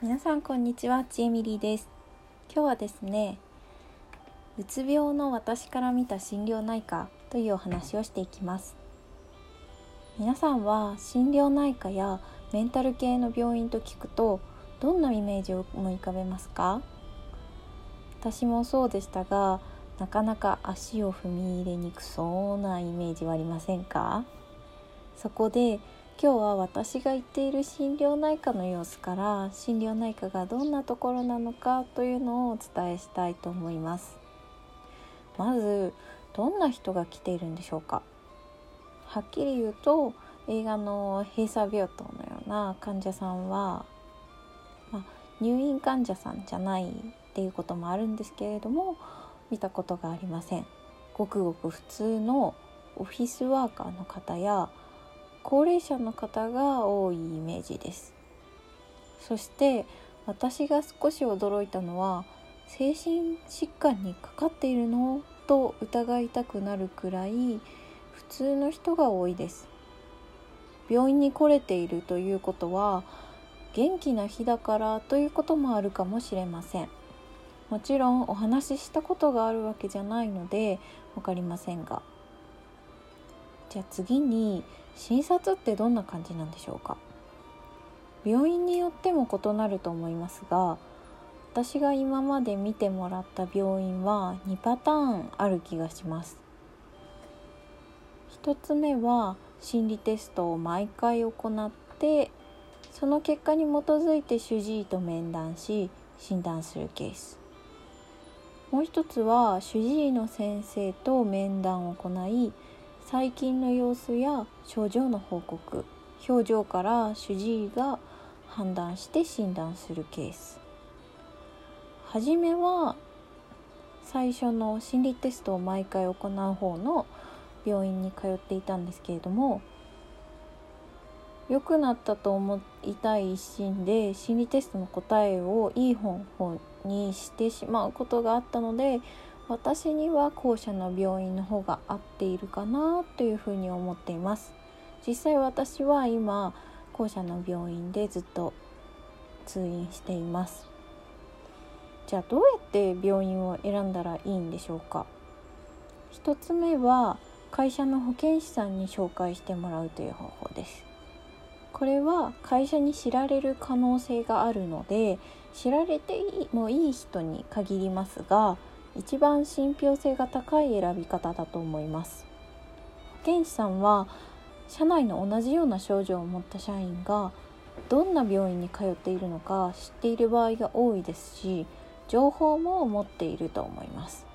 皆さんこんにちはちえみりです。今日はですねうつ病の私から見た心療内科というお話をしていきます。皆さんは心療内科やメンタル系の病院と聞くとどんなイメージを思い浮かべますか？私もそうでしたがなかなか足を踏み入れにくそうなイメージはありませんか？そこで今日は私が行っている心療内科の様子から心療内科がどんなところなのかというのをお伝えしたいと思います。まずどんな人が来ているんでしょうか？はっきり言うと映画の閉鎖病棟のような患者さんは、まあ、入院患者さんじゃないっていうこともあるんですけれども見たことがありません。ごくごく普通のオフィスワーカーの方や高齢者の方が多いイメージです。そして私が少し驚いたのは精神疾患にかかっているのと疑いたくなるくらい普通の人が多いです。病院に来れているということは元気な日だからということもあるかもしれません。もちろんお話ししたことがあるわけじゃないので分かりませんが。じゃあ次に診察ってどんな感じなんでしょうか？病院によっても異なると思いますが私が今まで見てもらった病院は2パターンある気がします。1つ目は心理テストを毎回行ってその結果に基づいて主治医と面談し診断するケース。もう一つは主治医の先生と面談を行い最近の様子や症状の報告表情から主治医が判断して診断するケース。はじめは最初の心理テストを毎回行う方の病院に通っていたんですけれども良くなったと思いたい一心で心理テストの答えをいい方法にしてしまうことがあったので私には後者の病院の方が合っているかなというふうに思っています。実際私は今後者の病院でずっと通院しています。じゃあどうやって病院を選んだらいいんでしょうか。1つ目は会社の保健師さんに紹介してもらうという方法です。これは会社に知られる可能性があるので知られてもいい人に限りますが一番信憑性が高い選び方だと思います。保健師さんは社内の同じような症状を持った社員がどんな病院に通っているのか知っている場合が多いですし情報も持っていると思います。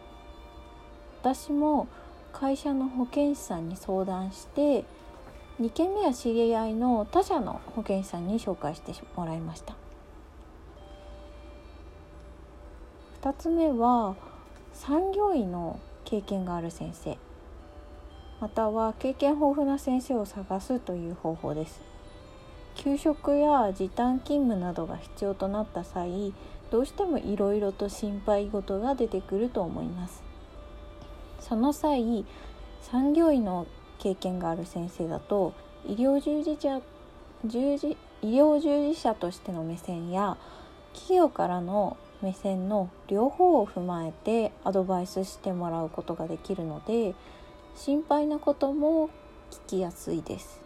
私も会社の保健師さんに相談して2件目は知り合いの他社の保健師さんに紹介してもらいました。2つ目は産業医の経験がある先生。または経験豊富な先生を探すという方法です。給食や時短勤務などが必要となった際どうしてもいろいろと心配事が出てくると思います。その際産業医の経験がある先生だと医療従事者従事医療従事者としての目線や企業からの目線の両方を踏まえてアドバイスしてもらうことができるので心配なことも聞きやすいです。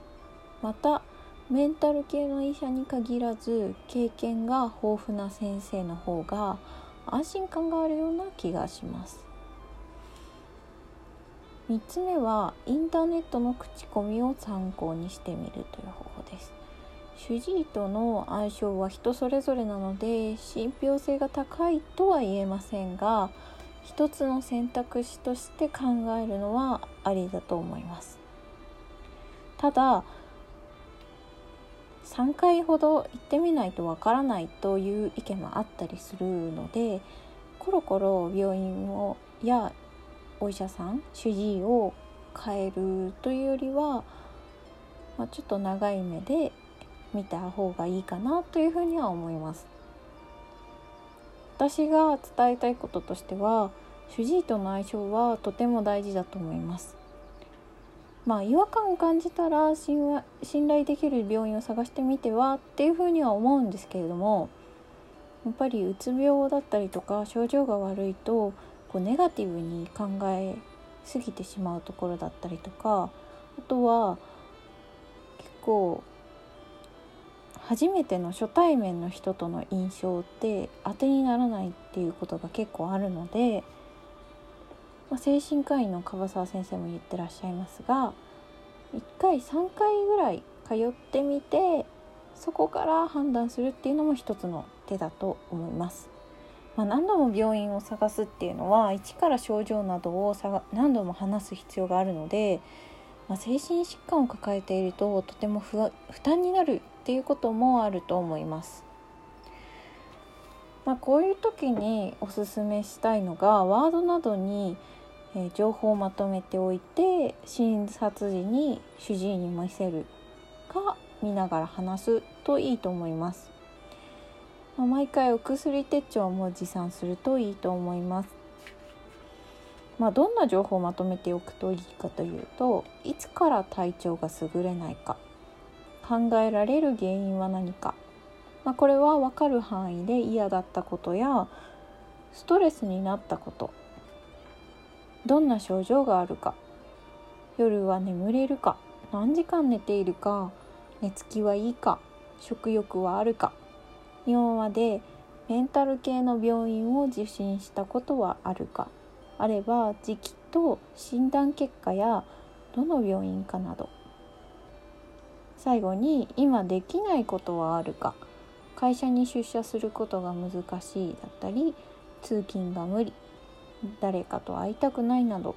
またメンタル系の医者に限らず経験が豊富な先生の方が安心感があるような気がします。3つ目はインターネットの口コミを参考にしてみるという方法です。主治医との相性は人それぞれなので信憑性が高いとは言えませんが一つの選択肢として考えるのはありだと思います。ただ3回ほど行ってみないとわからないという意見もあったりするのでコロコロ病院をやお医者さん主治医を変えるというよりは、まあ、ちょっと長い目で見た方がいいかなというふうには思います。私が伝えたいこととしては主治医との相性はとても大事だと思います。まあ違和感を感じたら信頼できる病院を探してみてはっていうふうには思うんですけれどもやっぱりうつ病だったりとか症状が悪いとこうネガティブに考えすぎてしまうところだったりとかあとは結構初めての初対面の人との印象って当てにならないっていうことが結構あるので、まあ、精神科医の樺沢先生も言ってらっしゃいますが1回3回ぐらい通ってみてそこから判断するっていうのも一つの手だと思います。まあ、何度も病院を探すっていうのは一から症状などを何度も話す必要があるので、まあ、精神疾患を抱えているととても負担になるっていうこともあると思います。まあ、こういう時におすすめしたいのがワードなどに、え情報をまとめておいて診察時に主治医に見せるか見ながら話すといいと思います。まあ、毎回お薬手帳も持参するといいと思います。まあ、どんな情報をまとめておくといいかというといつから体調が優れないか考えられる原因は何か、まあ、これは分かる範囲で嫌だったことやストレスになったこと。どんな症状があるか。夜は眠れるか。何時間寝ているか。寝つきはいいか。食欲はあるか。今までメンタル系の病院を受診したことはあるか。あれば時期と診断結果やどの病院かなど。最後に今できないことはあるか。会社に出社することが難しいだったり通勤が無理。誰かと会いたくないなど。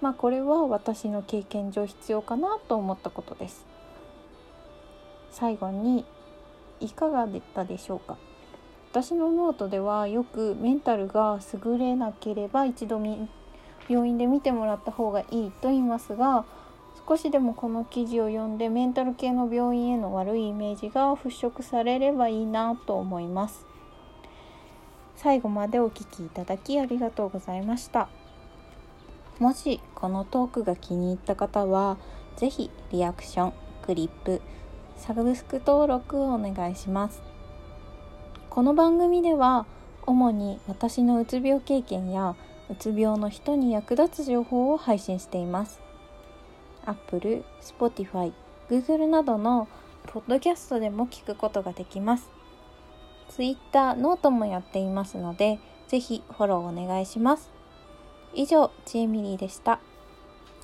まあこれは私の経験上必要かなと思ったことです。最後にいかがだったでしょうか？私のノートではよくメンタルが優れなければ一度病院で見てもらった方がいいと言いますが少しでもこの記事を読んでメンタル系の病院への悪いイメージが払拭されればいいなと思います。最後までお聴きいただきありがとうございました。もしこのトークが気に入った方は是非リアクションクリップサブスク登録をお願いします。この番組では主に私のうつ病経験やうつ病の人に役立つ情報を配信しています Apple、Spotify、Google などのポッドキャストでも聞くことができます。Twitter、ノートもやっていますので、ぜひフォローお願いします。以上、ちえみりーでした。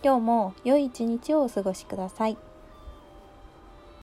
今日も良い一日をお過ごしください。